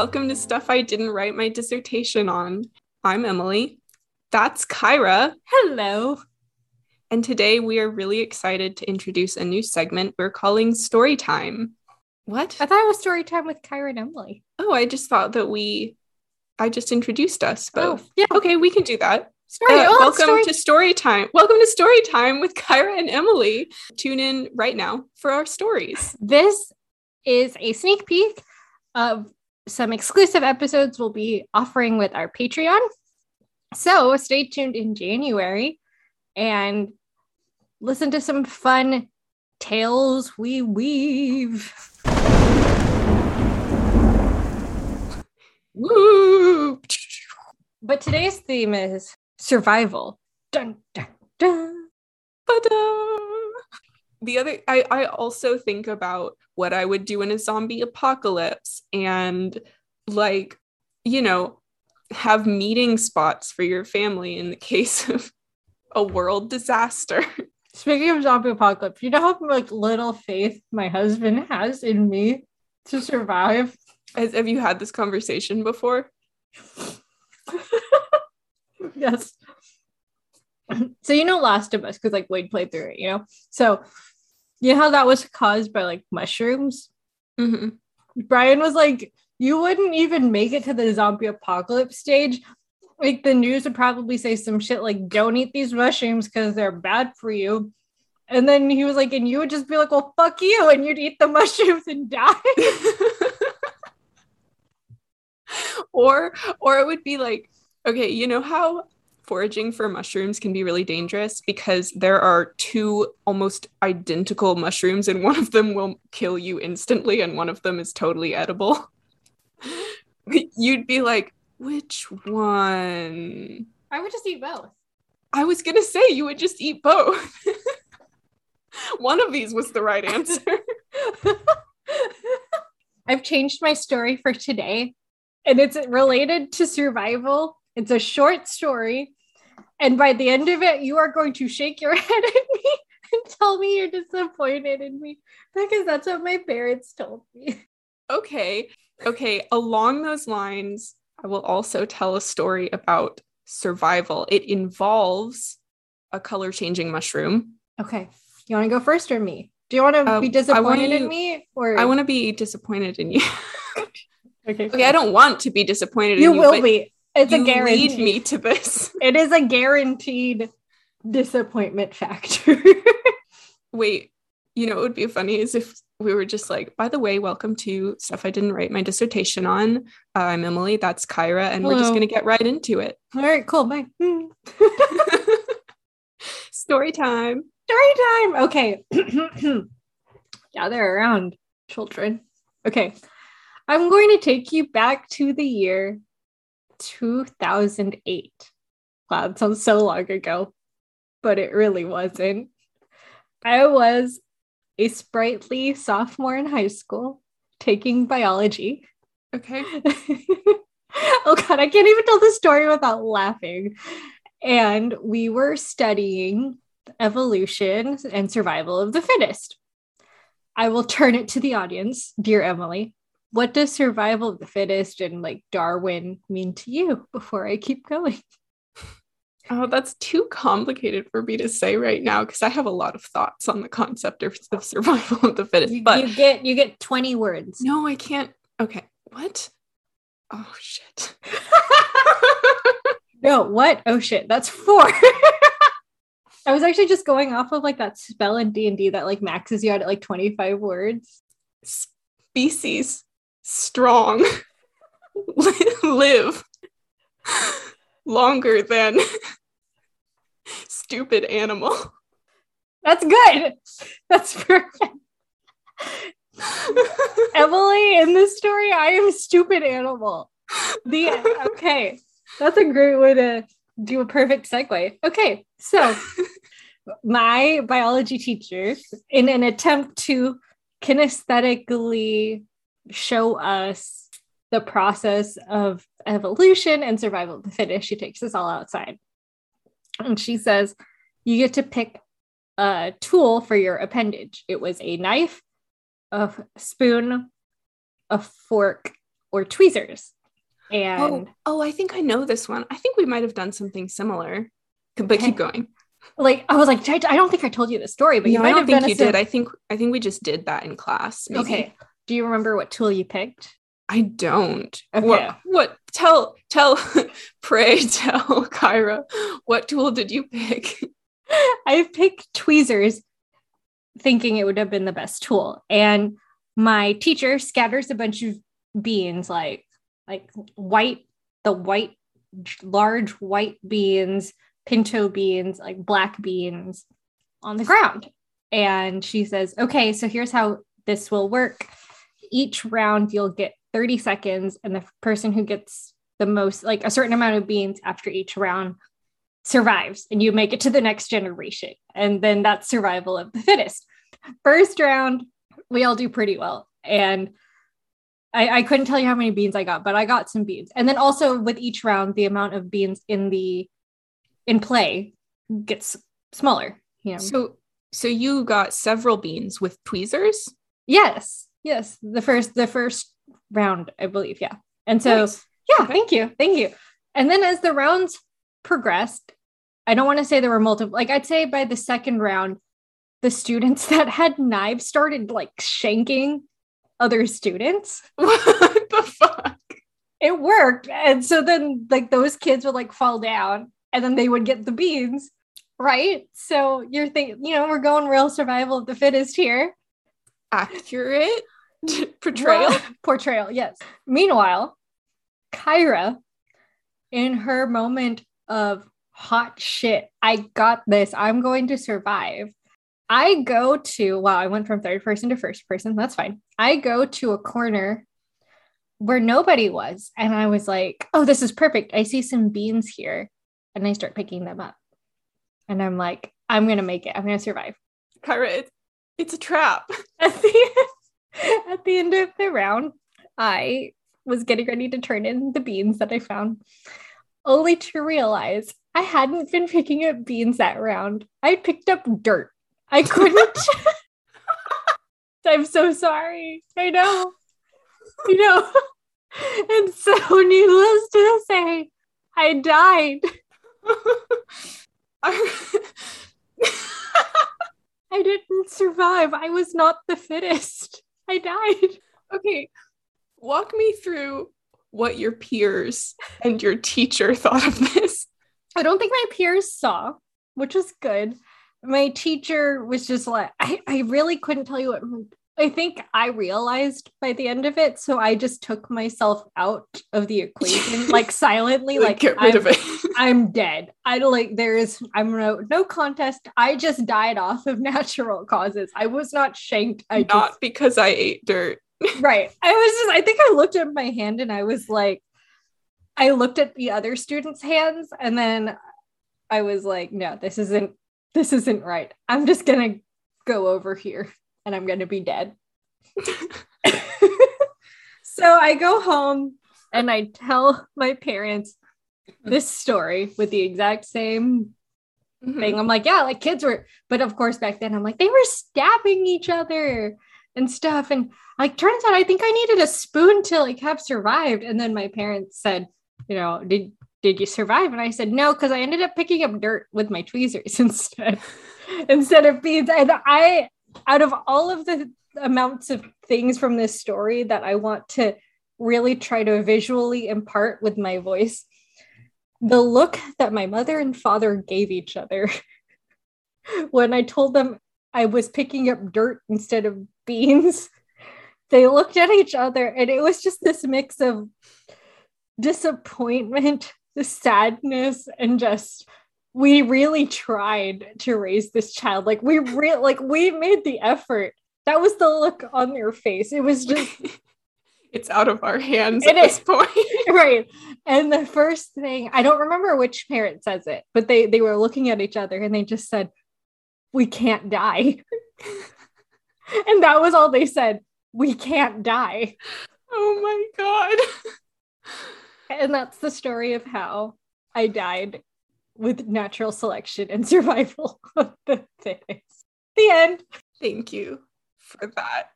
Welcome to Stuff I Didn't Write My Dissertation on. I'm Emily. That's Kyra. Hello. And today we are really excited to introduce a new segment we're calling Story Time. What? I thought it was story time with Kyra and Emily. Oh, I just thought that we, I just introduced us both. Oh, yeah. Okay, we can do that. Story. Uh, oh, welcome story- to Story Time. Welcome to Story Time with Kyra and Emily. Tune in right now for our stories. This is a sneak peek of some exclusive episodes we'll be offering with our Patreon. So stay tuned in January and listen to some fun tales we weave. Woo! But today's theme is survival. Dun, dun, dun. Ta-da! The other, I, I also think about what I would do in a zombie apocalypse and, like, you know, have meeting spots for your family in the case of a world disaster. Speaking of zombie apocalypse, you know how like little faith my husband has in me to survive? Has, have you had this conversation before? yes. So you know Last of Us because like Wade played through it, you know. So you know how that was caused by like mushrooms. Mhm. Brian was like, "You wouldn't even make it to the zombie apocalypse stage." Like the news would probably say some shit like, "Don't eat these mushrooms because they're bad for you." And then he was like, "And you would just be like, well, fuck you," and you'd eat the mushrooms and die. or or it would be like okay you know how foraging for mushrooms can be really dangerous because there are two almost identical mushrooms and one of them will kill you instantly and one of them is totally edible you'd be like which one I would just eat both. i was gonna say you would just eat both one of these was the right answer I've changed my story for today, and it's related to survival. It's a short story. And by the end of it, you are going to shake your head at me and tell me you're disappointed in me because that's what my parents told me. okay okay along those lines i will also tell a story about survival it involves a color changing mushroom Okay. You want to go first or me? Do you want to Uh, be disappointed want in me or i want to be disappointed in you Okay. okay i don't want to be disappointed You in you will but be. It's you a guarantee. me to this It is a guaranteed disappointment factor. wait you know it would be funny is if we were just like by the way welcome to stuff i didn't write my dissertation on uh, i'm emily that's kyra and we're just going to get right into it All right, cool. Bye. Hmm. story time Story time. Okay. Gather around, children. Okay. I'm going to take you back to the year 2008. Wow, that sounds so long ago, but it really wasn't. I was a sprightly sophomore in high school taking biology. okay oh god, I can't even tell the story without laughing. And we were studying evolution and survival of the fittest. I will turn it to the audience, dear Emily. What does survival of the fittest and like Darwin mean to you before I keep going? Oh, that's too complicated for me to say right now because I have a lot of thoughts on the concept of, of survival of the fittest. You, but you get you get 20 words. no, I can't. Okay, what? Oh shit. No, what? Oh shit, that's four. I was actually just going off of like that spell in D&D that like maxes you out at like 25 words. Species strong live longer than stupid animal. That's good. That's perfect. Emily, in this story, I am stupid animal. The okay, that's a great way to do a perfect segue. Okay, so my biology teacher, in an attempt to kinesthetically show us the process of evolution and survival of the fittest, she takes us all outside. And she says, You get to pick a tool for your appendage. It was a knife, a spoon, a fork, or tweezers. Oh, And oh, I think I know this one. I think we might have done something similar. But Okay. keep going. like I was like, I, don't think I told you the story, but you no, might I don't have think you a sim- did. I think I think we just did that in class. maybe. Okay. Do you remember what tool you picked? I don't. Okay. What what tell tell pray tell Kyra what tool did you pick? I picked tweezers thinking it would have been the best tool. And my teacher scatters a bunch of beans like like white the white large white beans, pinto beans, like black beans on the ground. And she says, "Okay, so here's how this will work. Each round you'll get 30 seconds and the person who gets the most like a certain amount of beans after each round survives and you make it to the next generation. And then that's survival of the fittest. First round, we all do pretty well. And I, I couldn't tell you how many beans I got, but I got some beans. And then also with each round, the amount of beans in the in play gets smaller. You know? So so you got several beans with tweezers? yes, yes. The first the first round, I believe. Yeah. And so Nice. Yeah, thank you. Thank you. And then as the rounds progressed, I don't want to say there were multiple, like I'd say by the second round, the students that had knives started like shanking other students. what the fuck? It worked. And so then like those kids would like fall down and then they would get the beans. Right. So you're thinking, you know, we're going real survival of the fittest here. Accurate portrayal? Portrayal, yes. Meanwhile, Kyra, in her moment of hot shit, I got this, I'm going to survive. I go to, wow, I went from third person to first person. That's fine. I go to a corner where nobody was. And I was like, oh, this is perfect. I see some beans here. And I start picking them up. And I'm like, I'm going to make it. I'm going to survive Kyra, it's, it's a trap. at the at the end of the round, I was getting ready to turn in the beans that I found, only to realize I hadn't been picking up beans that round. I picked up dirt. I couldn't. I'm so sorry. I know. You know. And so, needless to say, I died. I- I didn't survive. I was not the fittest. I died. okay, walk me through what your peers and your teacher thought of this. I don't think my peers saw, which was good. My teacher was just like, I, I really couldn't tell you what. I think I realized by the end of it. So I just took myself out of the equation, like silently, like, get rid I'm, of it. I'm dead. I like, there is, I'm no, no contest. I just died off of natural causes. I was not shanked. I Not just, because I ate dirt. right. I was just, I think I looked at my hand and I was like, I looked at the other students' hands and then I was like, no, this isn't this isn't right. I'm just gonna go over here and I'm gonna be dead. so I go home and I tell my parents this story with the exact same Mhm. thing. I'm like, yeah, like kids were, but of course back then I'm like, they were stabbing each other and stuff. And like turns out I think I needed a spoon to like have survived. And then my parents said, you know, did did you survive? And I said, no, because I ended up picking up dirt with my tweezers instead, instead of beads. And I out of all of the amounts of things from this story that I want to really try to visually impart with my voice, the look that my mother and father gave each other when I told them I was picking up dirt instead of beans, they looked at each other and it was just this mix of disappointment, the sadness, and just we really tried to raise this child. Like we real like we made the effort. That was the look on their face. It was just it's out of our hands It at this point. right. And the first thing, I don't remember which parent says it, but they they were looking at each other and they just said, "We can't die." and that was all they said. We can't die. oh my god. And that's the story of how I died with natural selection and survival of the fittest. The end. Thank you for that.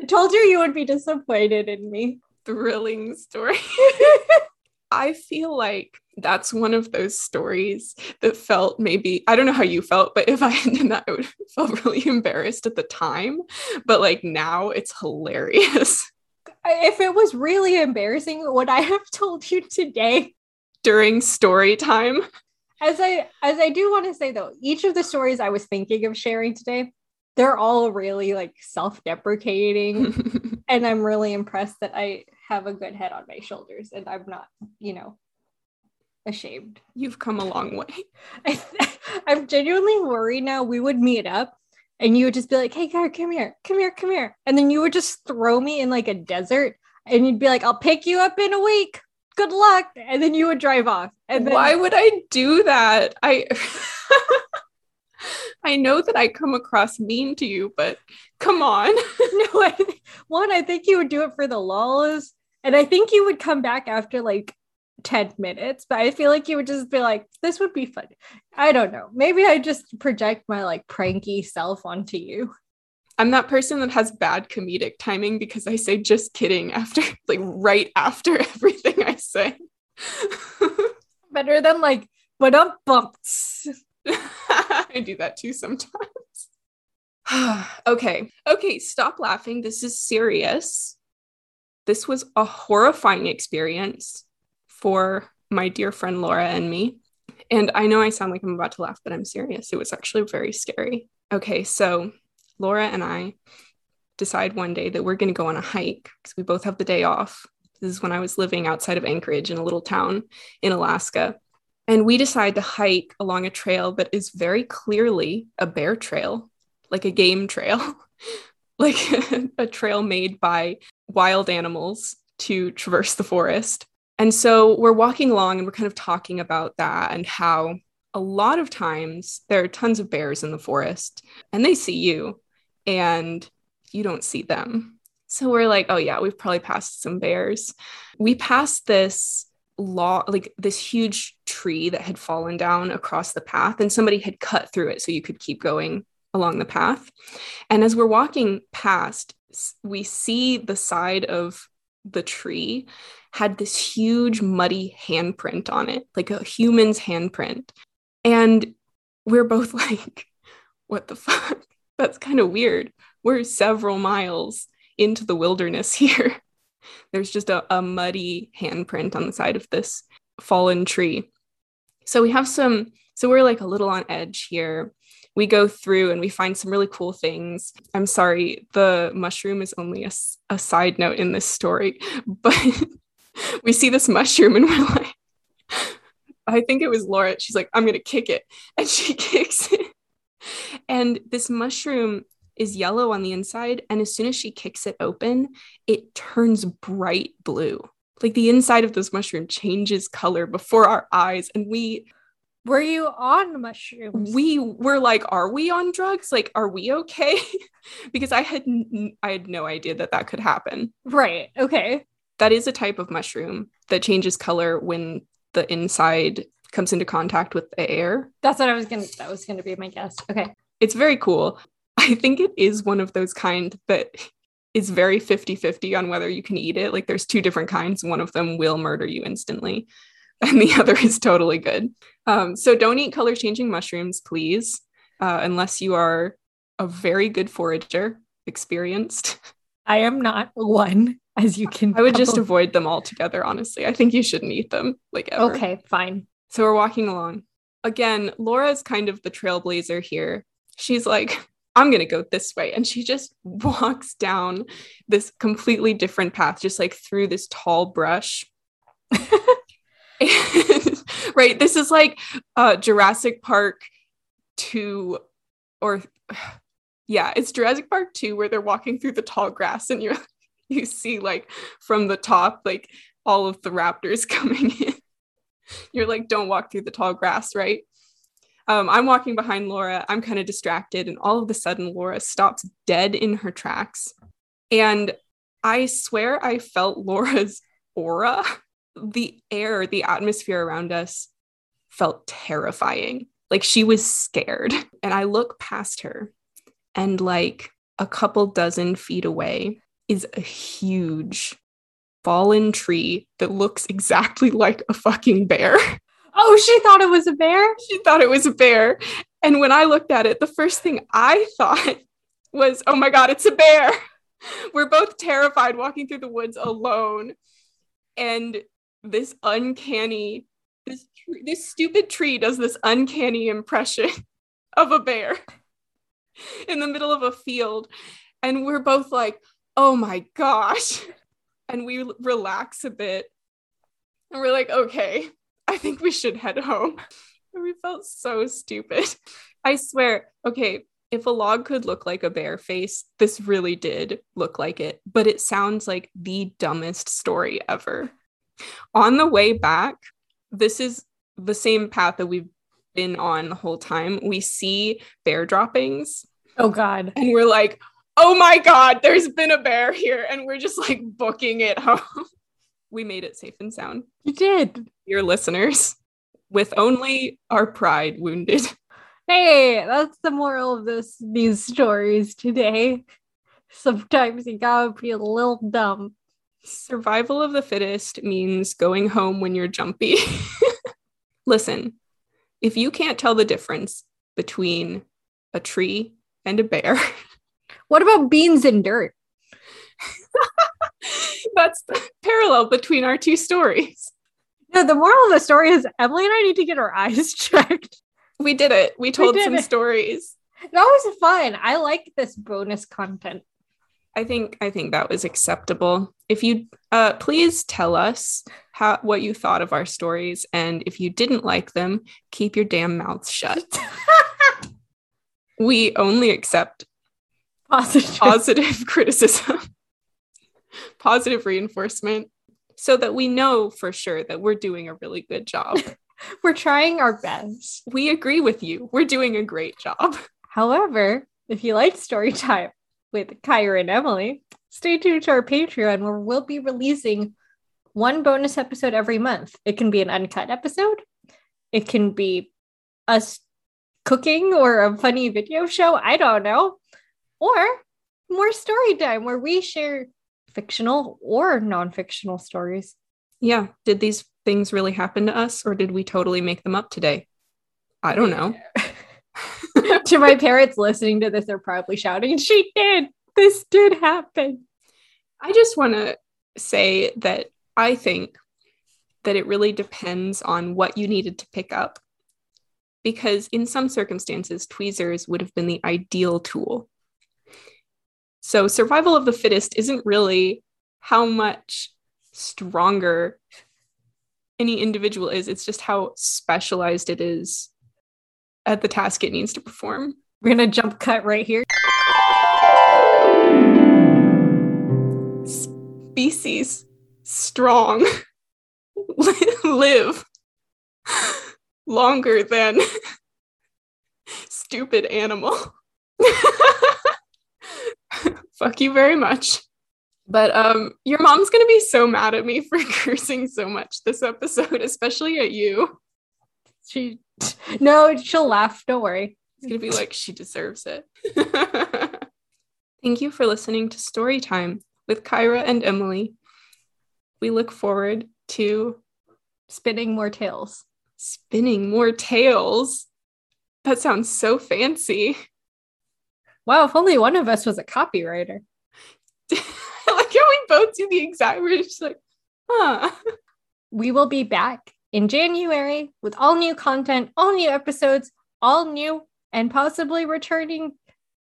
I told you you would be disappointed in me. thrilling story. I feel like that's one of those stories that felt maybe I don't know how you felt, but if I had done that, I would have felt really embarrassed at the time. But like now it's hilarious. If it was really embarrassing, would I have told you today? During story time. As I as I do want to say though, each of the stories I was thinking of sharing today, they're all really like self-deprecating. and I'm really impressed that I have a good head on my shoulders and I'm not, you know, ashamed. You've come a long way. I, am genuinely worried now. We would meet up and you would just be like, hey, God, come here, come here, come here. And then you would just throw me in like a desert and you'd be like, I'll pick you up in a week. Good luck. And then you would drive off. And then- why would I do that? I. I know that I come across mean to you, but come on. no, I th- one, I think you would do it for the lulls. And I think you would come back after like 10 minutes, but I feel like you would just be like, this would be fun. I don't know. Maybe I just project my like pranky self onto you. I'm that person that has bad comedic timing because I say just kidding after, like, right after everything I say. Better than like, but up bumps. I do that too sometimes. okay. Okay, stop laughing. This is serious. This was a horrifying experience for my dear friend Laura and me. And I know I sound like I'm about to laugh, but I'm serious. It was actually very scary. Okay, so Laura and I decide one day that we're going to go on a hike because we both have the day off. This is when I was living outside of Anchorage in a little town in Alaska. And we decide to hike along a trail that is very clearly a bear trail, like a game trail, like a trail made by wild animals to traverse the forest. And so we're walking along and we're kind of talking about that and how a lot of times there are tons of bears in the forest and they see you and you don't see them. So we're like, oh, yeah, we've probably passed some bears. We passed this law like this huge tree that had fallen down across the path and somebody had cut through it so you could keep going along the path. And as we're walking past we see the side of the tree had this huge muddy handprint on it like a human's handprint. And we're both like what the fuck? That's kind of weird. We're several miles into the wilderness here there's just a, a muddy handprint on the side of this fallen tree. So we have some, so we're like a little on edge here. We go through and we find some really cool things. I'm sorry, the mushroom is only a, a side note in this story, but we see this mushroom and we're like, I think it was Laura. She's like, I'm going to kick it. And she kicks it. And this mushroom is yellow on the inside. And as soon as she kicks it open, it turns bright blue. Like the inside of this mushroom changes color before our eyes. And we were you on mushrooms? We were like, are we on drugs? Like, are we okay? because I had n- I had no idea that that could happen. Right. Okay. That is a type of mushroom that changes color when the inside comes into contact with the air. That's what I was gonna. That was gonna be my guess. Okay. It's very cool. I think it is one of those kind that is very 50 50 on whether you can eat it. Like there's two different kinds. One of them will murder you instantly, and the other is totally good. Um, so don't eat color changing mushrooms, please, uh, unless you are a very good forager, experienced. I am not one, as you can. I would just avoid them altogether, honestly. I think you shouldn't eat them, like ever. Okay, fine. So we're walking along. Again, Laura's kind of the trailblazer here. She's like, I'm going to go this way. And she just walks down this completely different path, just like through this tall brush. and, right. This is like uh, Jurassic Park 2 or yeah, it's Jurassic Park 2 where they're walking through the tall grass and you you see like from the top like all of the raptors coming in. You're like don't walk through the tall grass, right? Um, I'm walking behind Laura. I'm kind of distracted. And all of a sudden, Laura stops dead in her tracks. And I swear I felt Laura's aura. The air, the atmosphere around us felt terrifying. Like she was scared. And I look past her, and like a couple dozen feet away is a huge fallen tree that looks exactly like a fucking bear. Oh, she thought it was a bear? She thought it was a bear. And when I looked at it, the first thing I thought was, oh my God, it's a bear. We're both terrified walking through the woods alone. And this uncanny, this, this stupid tree does this uncanny impression of a bear in the middle of a field. And we're both like, oh my gosh. And we relax a bit. And we're like, okay, I think we should head home. And we felt so stupid. I swear, okay, if a log could look like a bear face, this really did look like it, but it sounds like the dumbest story ever. On the way back, this is the same path that we've been on the whole time. We see bear droppings Oh God. and we're like, oh my God, there's been a bear here. And we're just like booking it home. we made it safe and sound. You did. Your listeners, with only our pride wounded. Hey, that's the moral of this these stories today. Sometimes you gotta be a little dumb. Survival of the fittest means going home when you're jumpy. Listen, if you can't tell the difference between a tree and a bear, What about beans and dirt? that's the parallel between our two stories. No, the moral of the story is Emily and I need to get our eyes checked. We did it. We told did some it. stories. That was fun. I like this bonus content. I think I think that was acceptable. If you uh please tell us how what you thought of our stories and if you didn't like them, keep your damn mouths shut. we only accept Positive. positive criticism, positive reinforcement, so that we know for sure that we're doing a really good job. We're trying our best. we agree with you. We're doing a great job. However, if you like story time with Kyra and Emily, stay tuned to our Patreon where we'll be releasing one bonus episode every month. It can be an uncut episode, it can be us cooking or a funny video show. I don't know. Or more story time where we share fictional or non fictional stories. Yeah. Did these things really happen to us or did we totally make them up today? I don't know. to my parents listening to this, they're probably shouting, She did. This did happen. I just want to say that I think that it really depends on what you needed to pick up. Because in some circumstances, tweezers would have been the ideal tool. So, survival of the fittest isn't really how much stronger any individual is, it's just how specialized it is at the task it needs to perform. We're going to jump cut right here. species strong live longer than stupid animal. Fuck you very much. But um your mom's going to be so mad at me for cursing so much this episode, especially at you. She, no, she'll laugh. Don't worry. It's going to be like she deserves it. Thank you for listening to Story Time with Kyra and Emily. We look forward to Spinning more tales. spinning more tales. That sounds so fancy. Wow, if only one of us was a copywriter. Like how we both do the exact. We're just like, huh. We will be back in January with all new content, all new episodes, all new and possibly returning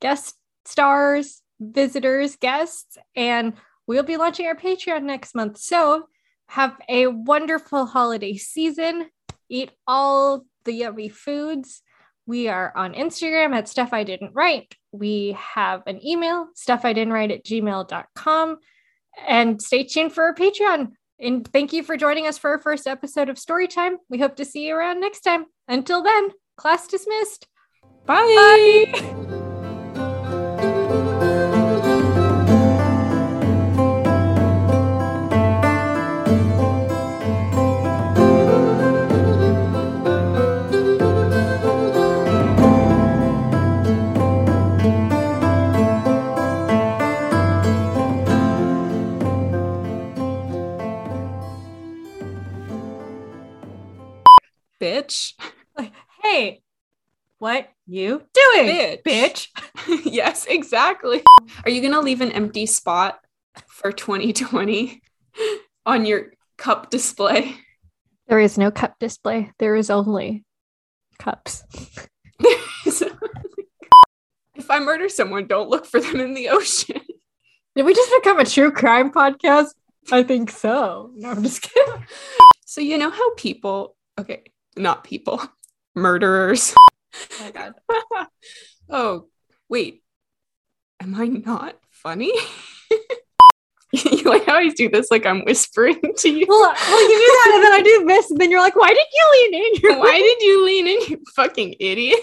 guest stars, visitors, guests, and we'll be launching our Patreon next month. So have a wonderful holiday season. Eat all the yummy foods. We are on Instagram at Stuff I Didn't Write. We have an email, stuff I didn't write at gmail.com. And stay tuned for our Patreon. And thank you for joining us for our first episode of Storytime. We hope to see you around next time. Until then, class dismissed. Bye. Bye. What you doing, Bitch. bitch? yes, exactly. Are you going to leave an empty spot for 2020 on your cup display? There is no cup display. There is only cups. if I murder someone, don't look for them in the ocean. Did we just become a true crime podcast? I think so. No, I'm just kidding. So, you know how people, okay, not people, murderers. Oh my god. oh, wait. Am I not funny? you like how I do this like I'm whispering to you? Well, uh, well, you do that, and then I do this, and then you're like, "Why did you lean in?" You're Why did you lean in, you fucking idiot?